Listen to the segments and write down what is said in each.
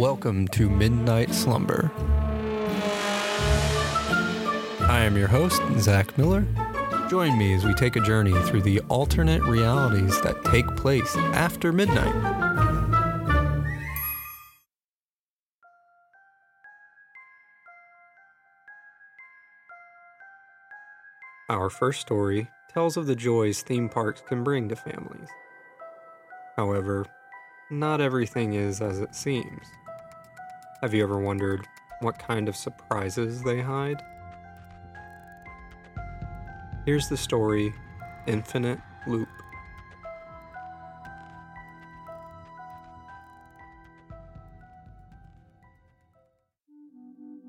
Welcome to Midnight Slumber. I am your host, Zach Miller. Join me as we take a journey through the alternate realities that take place after midnight. Our first story tells of the joys theme parks can bring to families. However, not everything is as it seems. Have you ever wondered what kind of surprises they hide? Here's the story Infinite Loop.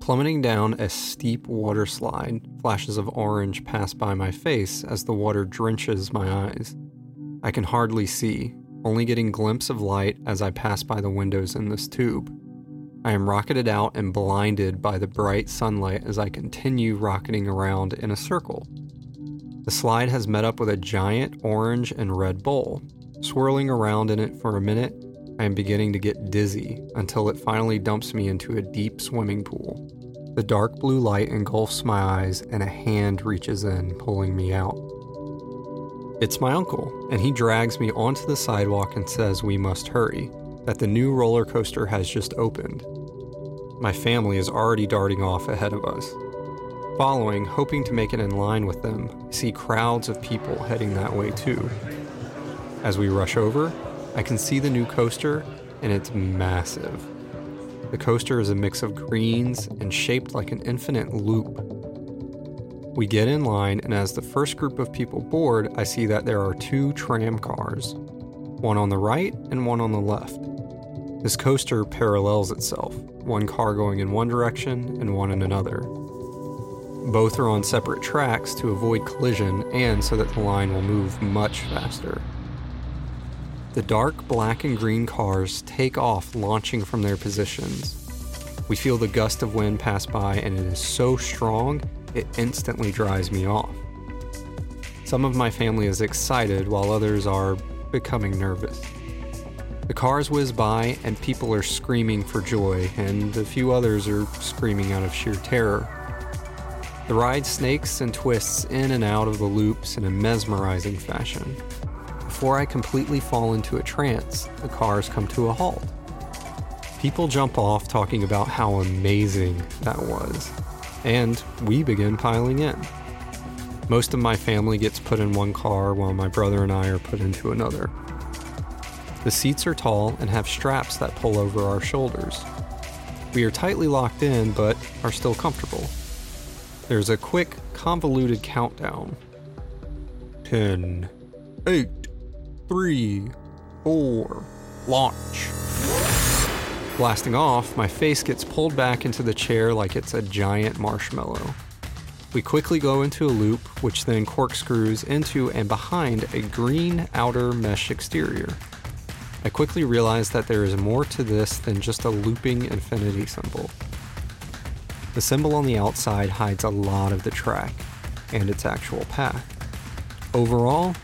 Plummeting down a steep water slide, flashes of orange pass by my face as the water drenches my eyes. I can hardly see, only getting glimpse of light as I pass by the windows in this tube. I am rocketed out and blinded by the bright sunlight as I continue rocketing around in a circle. The slide has met up with a giant orange and red bowl. Swirling around in it for a minute, I am beginning to get dizzy until it finally dumps me into a deep swimming pool. The dark blue light engulfs my eyes, and a hand reaches in, pulling me out. It's my uncle, and he drags me onto the sidewalk and says we must hurry, that the new roller coaster has just opened. My family is already darting off ahead of us. Following, hoping to make it in line with them, I see crowds of people heading that way too. As we rush over, I can see the new coaster, and it's massive. The coaster is a mix of greens and shaped like an infinite loop. We get in line, and as the first group of people board, I see that there are two tram cars one on the right and one on the left. This coaster parallels itself, one car going in one direction and one in another. Both are on separate tracks to avoid collision and so that the line will move much faster. The dark black and green cars take off, launching from their positions. We feel the gust of wind pass by, and it is so strong it instantly drives me off. Some of my family is excited, while others are becoming nervous. The cars whiz by, and people are screaming for joy, and a few others are screaming out of sheer terror. The ride snakes and twists in and out of the loops in a mesmerizing fashion. Before I completely fall into a trance, the cars come to a halt. People jump off talking about how amazing that was, and we begin piling in. Most of my family gets put in one car while my brother and I are put into another. The seats are tall and have straps that pull over our shoulders. We are tightly locked in, but are still comfortable. There's a quick, convoluted countdown 10, 8, 3, 4, launch. Blasting off, my face gets pulled back into the chair like it's a giant marshmallow. We quickly go into a loop, which then corkscrews into and behind a green outer mesh exterior. I quickly realize that there is more to this than just a looping infinity symbol. The symbol on the outside hides a lot of the track and its actual path. Overall,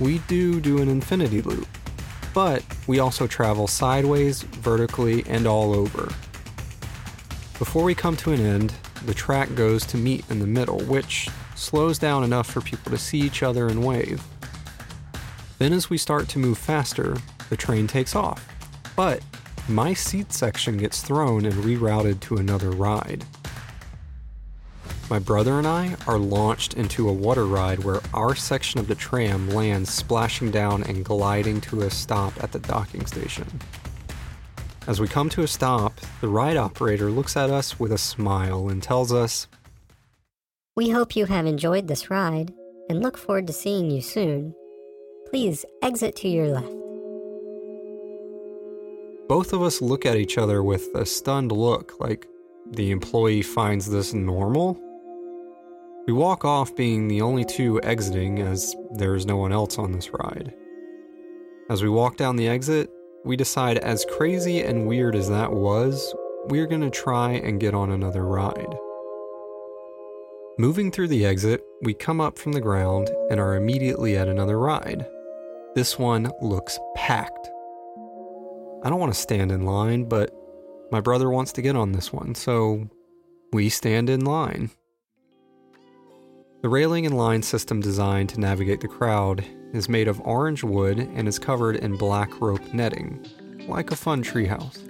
we do do an infinity loop, but we also travel sideways, vertically, and all over. Before we come to an end, the track goes to meet in the middle, which slows down enough for people to see each other and wave. Then, as we start to move faster, the train takes off. But my seat section gets thrown and rerouted to another ride. My brother and I are launched into a water ride where our section of the tram lands splashing down and gliding to a stop at the docking station. As we come to a stop, the ride operator looks at us with a smile and tells us, We hope you have enjoyed this ride and look forward to seeing you soon. Please exit to your left. Both of us look at each other with a stunned look, like the employee finds this normal. We walk off being the only two exiting as there is no one else on this ride. As we walk down the exit, we decide, as crazy and weird as that was, we're gonna try and get on another ride. Moving through the exit, we come up from the ground and are immediately at another ride. This one looks packed. I don't want to stand in line, but My brother wants to get on this one, so we stand in line. The railing and line system designed to navigate the crowd is made of orange wood and is covered in black rope netting, like a fun treehouse.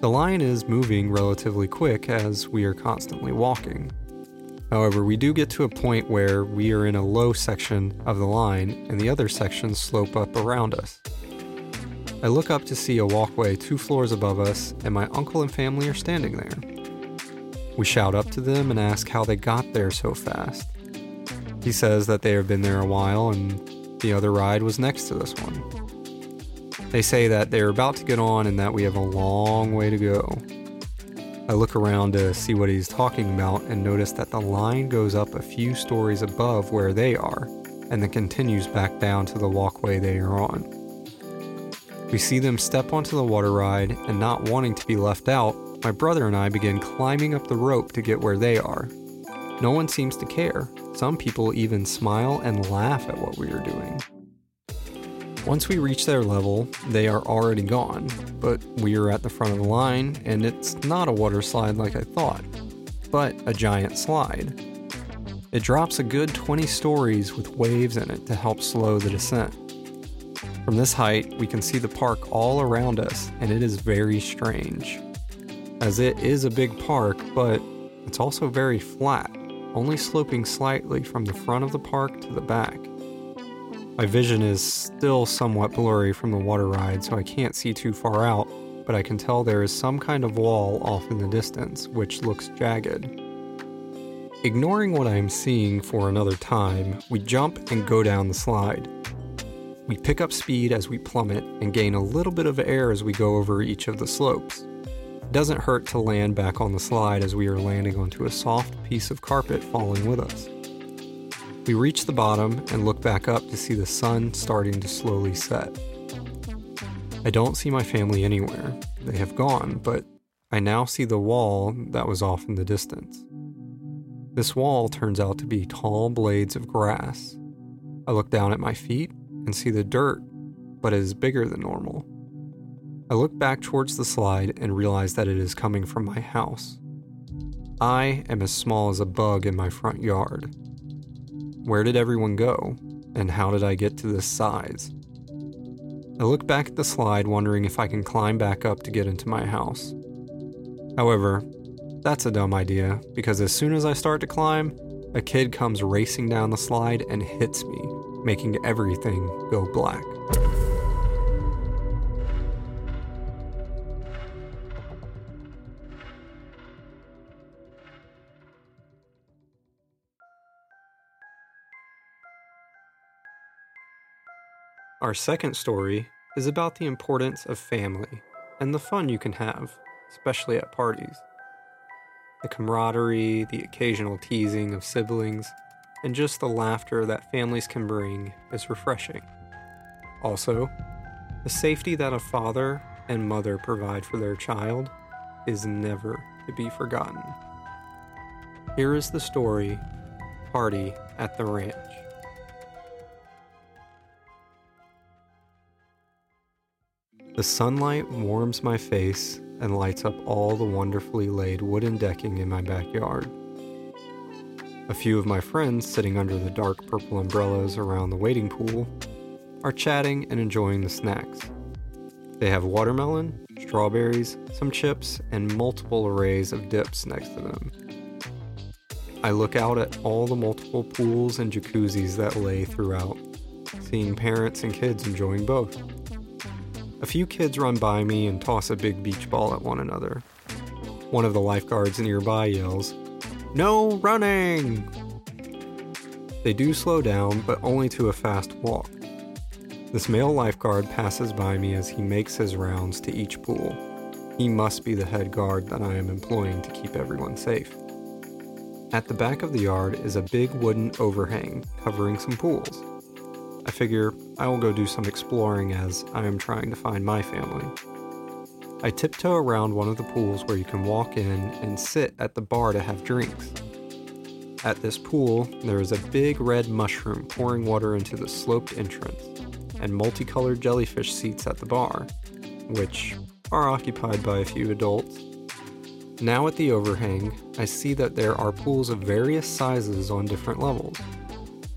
The line is moving relatively quick as we are constantly walking. However, we do get to a point where we are in a low section of the line and the other sections slope up around us. I look up to see a walkway two floors above us, and my uncle and family are standing there. We shout up to them and ask how they got there so fast. He says that they have been there a while and the other ride was next to this one. They say that they're about to get on and that we have a long way to go. I look around to see what he's talking about and notice that the line goes up a few stories above where they are and then continues back down to the walkway they are on. We see them step onto the water ride and not wanting to be left out, my brother and I begin climbing up the rope to get where they are. No one seems to care. Some people even smile and laugh at what we are doing. Once we reach their level, they are already gone, but we are at the front of the line, and it's not a water slide like I thought, but a giant slide. It drops a good 20 stories with waves in it to help slow the descent. From this height, we can see the park all around us, and it is very strange. As it is a big park, but it's also very flat, only sloping slightly from the front of the park to the back. My vision is still somewhat blurry from the water ride, so I can't see too far out, but I can tell there is some kind of wall off in the distance, which looks jagged. Ignoring what I am seeing for another time, we jump and go down the slide. We pick up speed as we plummet and gain a little bit of air as we go over each of the slopes. It doesn't hurt to land back on the slide as we are landing onto a soft piece of carpet falling with us. We reach the bottom and look back up to see the sun starting to slowly set. I don't see my family anywhere. They have gone, but I now see the wall that was off in the distance. This wall turns out to be tall blades of grass. I look down at my feet and see the dirt, but it is bigger than normal. I look back towards the slide and realize that it is coming from my house. I am as small as a bug in my front yard. Where did everyone go? And how did I get to this size? I look back at the slide, wondering if I can climb back up to get into my house. However, that's a dumb idea, because as soon as I start to climb, a kid comes racing down the slide and hits me, making everything go black. Our second story is about the importance of family and the fun you can have, especially at parties. The camaraderie, the occasional teasing of siblings, and just the laughter that families can bring is refreshing. Also, the safety that a father and mother provide for their child is never to be forgotten. Here is the story Party at the Ranch. The sunlight warms my face and lights up all the wonderfully laid wooden decking in my backyard. A few of my friends sitting under the dark purple umbrellas around the wading pool are chatting and enjoying the snacks. They have watermelon, strawberries, some chips, and multiple arrays of dips next to them. I look out at all the multiple pools and jacuzzis that lay throughout, seeing parents and kids enjoying both. A few kids run by me and toss a big beach ball at one another. One of the lifeguards nearby yells, No running! They do slow down, but only to a fast walk. This male lifeguard passes by me as he makes his rounds to each pool. He must be the head guard that I am employing to keep everyone safe. At the back of the yard is a big wooden overhang covering some pools. I figure I will go do some exploring as I am trying to find my family. I tiptoe around one of the pools where you can walk in and sit at the bar to have drinks. At this pool, there is a big red mushroom pouring water into the sloped entrance, and multicolored jellyfish seats at the bar, which are occupied by a few adults. Now at the overhang, I see that there are pools of various sizes on different levels.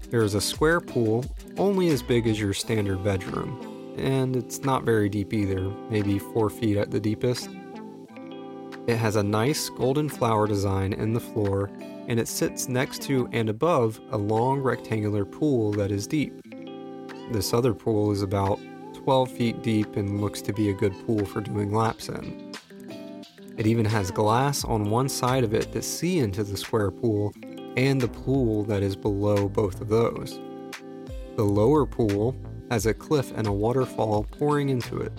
There is a square pool only as big as your standard bedroom, and it's not very deep either, maybe 4 feet at the deepest. It has a nice golden flower design in the floor, and it sits next to and above a long rectangular pool that is deep. This other pool is about 12 feet deep and looks to be a good pool for doing laps in. It even has glass on one side of it to see into the square pool and the pool that is below both of those. The lower pool has a cliff and a waterfall pouring into it.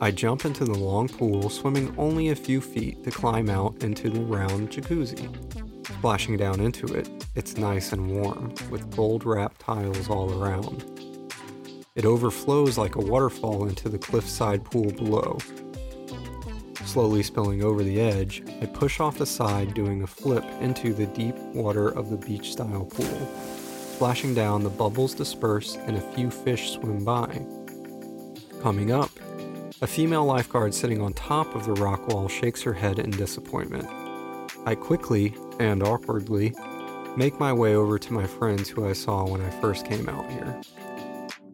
I jump into the long pool, swimming only a few feet to climb out into the round jacuzzi. Splashing down into it, it's nice and warm, with gold wrapped tiles all around. It overflows like a waterfall into the cliffside pool below. Slowly spilling over the edge, I push off the side, doing a flip into the deep water of the beach style pool. Splashing down, the bubbles disperse and a few fish swim by. Coming up, a female lifeguard sitting on top of the rock wall shakes her head in disappointment. I quickly, and awkwardly, make my way over to my friends who I saw when I first came out here.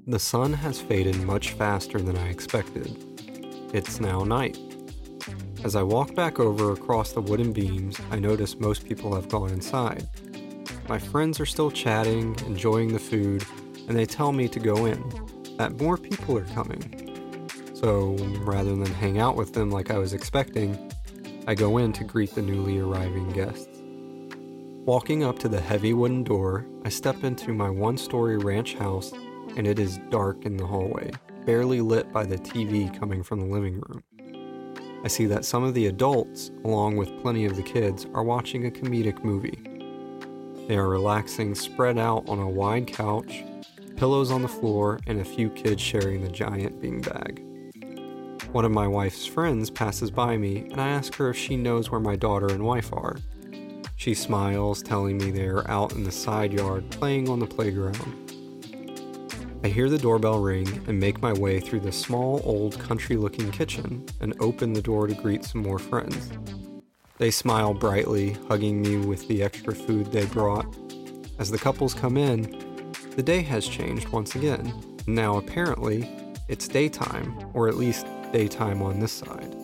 The sun has faded much faster than I expected. It's now night. As I walk back over across the wooden beams, I notice most people have gone inside. My friends are still chatting, enjoying the food, and they tell me to go in, that more people are coming. So rather than hang out with them like I was expecting, I go in to greet the newly arriving guests. Walking up to the heavy wooden door, I step into my one story ranch house, and it is dark in the hallway, barely lit by the TV coming from the living room. I see that some of the adults, along with plenty of the kids, are watching a comedic movie. They are relaxing, spread out on a wide couch, pillows on the floor, and a few kids sharing the giant beanbag. One of my wife's friends passes by me, and I ask her if she knows where my daughter and wife are. She smiles, telling me they are out in the side yard playing on the playground. I hear the doorbell ring and make my way through the small, old, country looking kitchen and open the door to greet some more friends. They smile brightly, hugging me with the extra food they brought. As the couples come in, the day has changed once again. Now, apparently, it's daytime, or at least daytime on this side.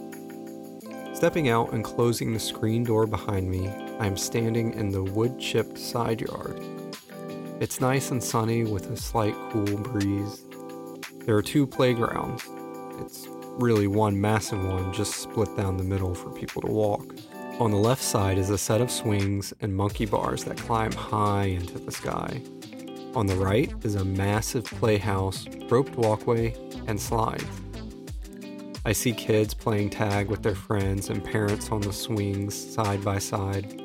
Stepping out and closing the screen door behind me, I am standing in the wood chipped side yard. It's nice and sunny with a slight cool breeze. There are two playgrounds. It's really one massive one just split down the middle for people to walk. On the left side is a set of swings and monkey bars that climb high into the sky. On the right is a massive playhouse, roped walkway, and slides. I see kids playing tag with their friends and parents on the swings side by side.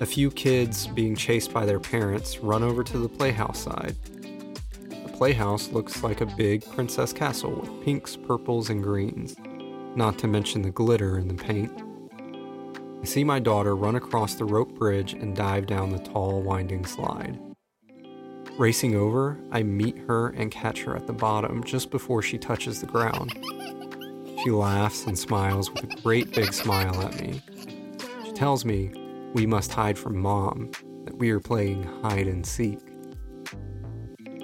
A few kids being chased by their parents run over to the playhouse side. The playhouse looks like a big princess castle with pinks, purples, and greens, not to mention the glitter in the paint. I see my daughter run across the rope bridge and dive down the tall, winding slide. Racing over, I meet her and catch her at the bottom just before she touches the ground. She laughs and smiles with a great big smile at me. She tells me we must hide from mom, that we are playing hide and seek.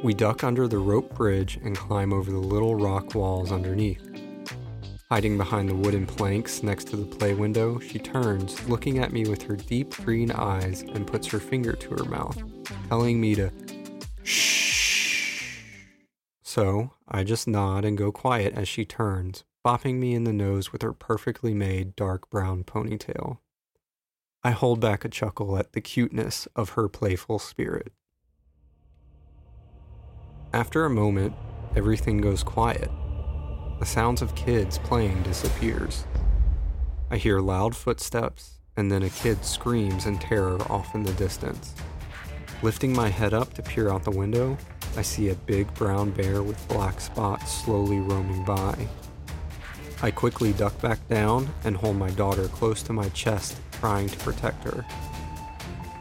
We duck under the rope bridge and climb over the little rock walls underneath. Hiding behind the wooden planks next to the play window, she turns, looking at me with her deep green eyes, and puts her finger to her mouth, telling me to shh. So I just nod and go quiet as she turns, bopping me in the nose with her perfectly made dark brown ponytail. I hold back a chuckle at the cuteness of her playful spirit. After a moment, everything goes quiet. The sounds of kids playing disappears. I hear loud footsteps, and then a kid screams in terror off in the distance. Lifting my head up to peer out the window, I see a big brown bear with black spots slowly roaming by. I quickly duck back down and hold my daughter close to my chest, trying to protect her.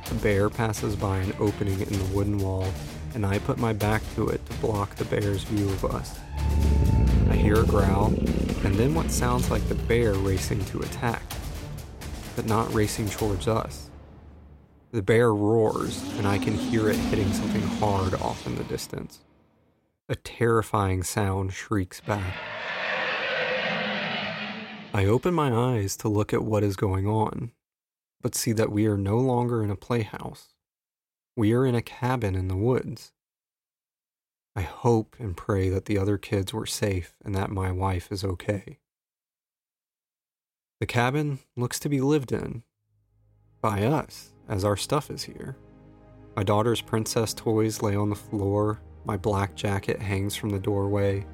The bear passes by an opening in the wooden wall, and I put my back to it to block the bear's view of us. Hear a growl, and then what sounds like the bear racing to attack, but not racing towards us. The bear roars, and I can hear it hitting something hard off in the distance. A terrifying sound shrieks back. I open my eyes to look at what is going on, but see that we are no longer in a playhouse. We are in a cabin in the woods. I hope and pray that the other kids were safe and that my wife is okay. The cabin looks to be lived in by us, as our stuff is here. My daughter's princess toys lay on the floor, my black jacket hangs from the doorway,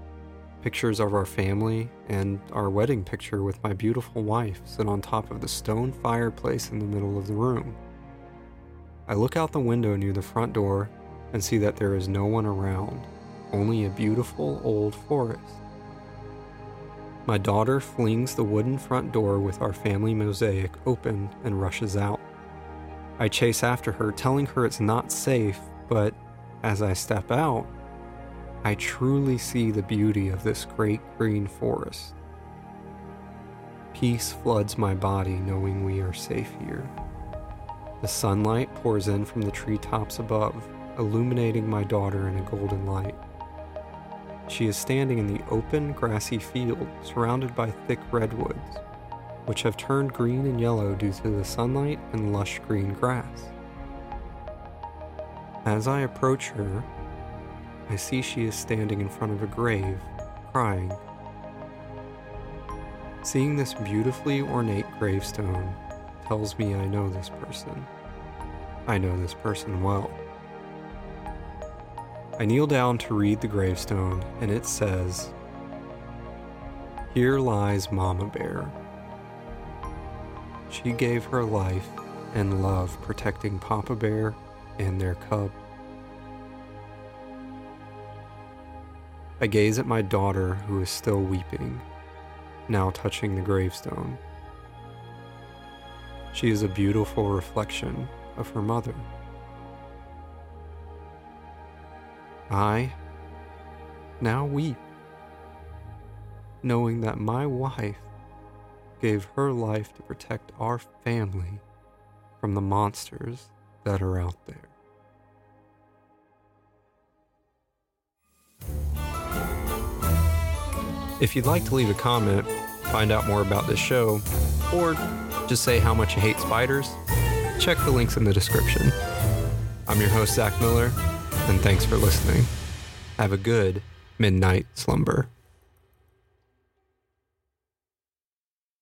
pictures of our family and our wedding picture with my beautiful wife sit on top of the stone fireplace in the middle of the room. I look out the window near the front door and see that there is no one around, only a beautiful old forest. My daughter flings the wooden front door with our family mosaic open and rushes out. I chase after her, telling her it's not safe, but as I step out, I truly see the beauty of this great green forest. Peace floods my body knowing we are safe here. The sunlight pours in from the treetops above, illuminating my daughter in a golden light. She is standing in the open, grassy field surrounded by thick redwoods, which have turned green and yellow due to the sunlight and lush green grass. As I approach her, I see she is standing in front of a grave, crying. Seeing this beautifully ornate gravestone tells me I know this person. I know this person well. I kneel down to read the gravestone, and it says, Here lies Mama Bear. She gave her life and love protecting Papa Bear and their cub. I gaze at my daughter who is still weeping, now touching the gravestone. She is a beautiful reflection of her mother. I now weep, knowing that my wife gave her life to protect our family from the monsters that are out there. If you'd like to leave a comment, find out more about this show, or just say how much you hate spiders, check the links in the description. I'm your host, Zach Miller, and thanks for listening. Have a good midnight slumber.